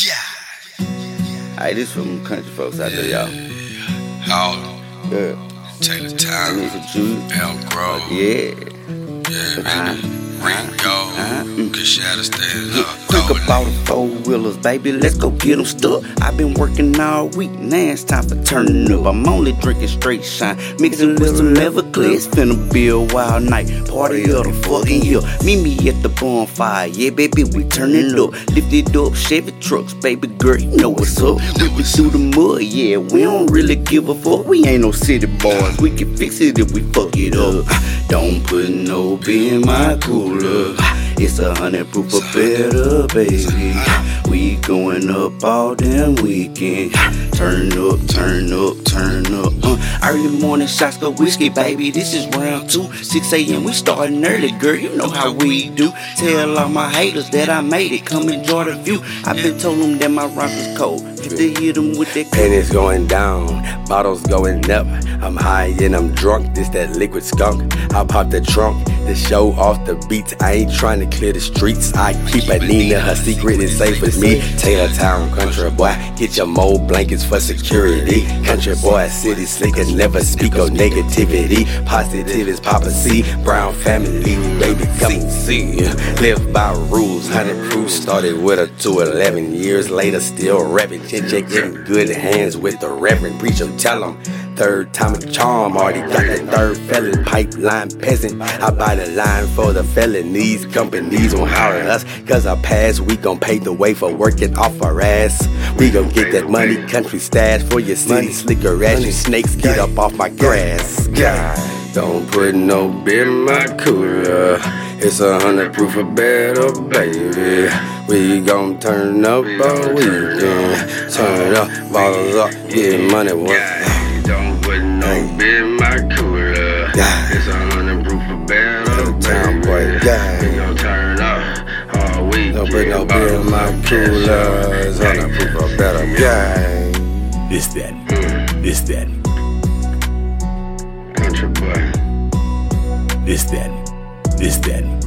Yeah. Hey, this from country folks out there, y'all. How? Yeah. Take the time. need some juice. Elm Grove. Yeah. Yeah, Good shadow stand up. Quick Throw it about the four wheelers, baby. Let's go get them stuck. I've been working all week, now it's time for turning up. I'm only drinking straight shine, mixing with some Everclear. Finna be a wild night, party of the fucking hill. Meet me at the bonfire, yeah, baby, we turning up. Lift it up, Chevy trucks, baby girl, you know what's up. We be through the mud, yeah, we don't really give a fuck. We ain't no city boys, we can fix it if we fuck it up. Don't put no B in my cooler. It's a hundred proof or better, baby. We going up all damn weekend. Turn up, turn up, turn up. Uh, early morning shots go whiskey, baby. This is round two. 6 a.m. We starting early, girl. You know how we do. Tell all my haters that I made it. Come enjoy the view. I've been told them that my rhyme is cold. Just to hit them with that Pennies going down, bottles going up. I'm high and I'm drunk, this that liquid skunk. I pop the trunk, the show off the beats. I ain't trying to clear the streets. I keep a Nina, her secret is safe with me. Taylor Town, country boy, get your mold blankets for security. Country boy, city slicker, never speak of negativity. Positive is Papa C, Brown family, baby, come see. Live by rules, 100 proof, started with a 211 years later, still rapping. Check in good hands with the reverend preacher, tell him. Third time a charm, already got that third felon pipeline peasant. I buy the line for the felonies, companies won't hire us. Cause our past, we gon' pay the way for working off our ass. We gon' get that money, country stash for your city slicker ass. You snakes, get up off my grass. God, don't put no beer in my cooler. It's a hundred proof or better, baby. We gon' turn up all weekend. Turn up, bottles up, get money once. Don't put no beer in my cooler. Yeah. It's a hundred proof of better, Town boy, yeah. We gon' turn up all week. Don't put no beer in my cooler. It's hundred proof or better, gang. This that. Mm. This that. Country boy. This that. This that.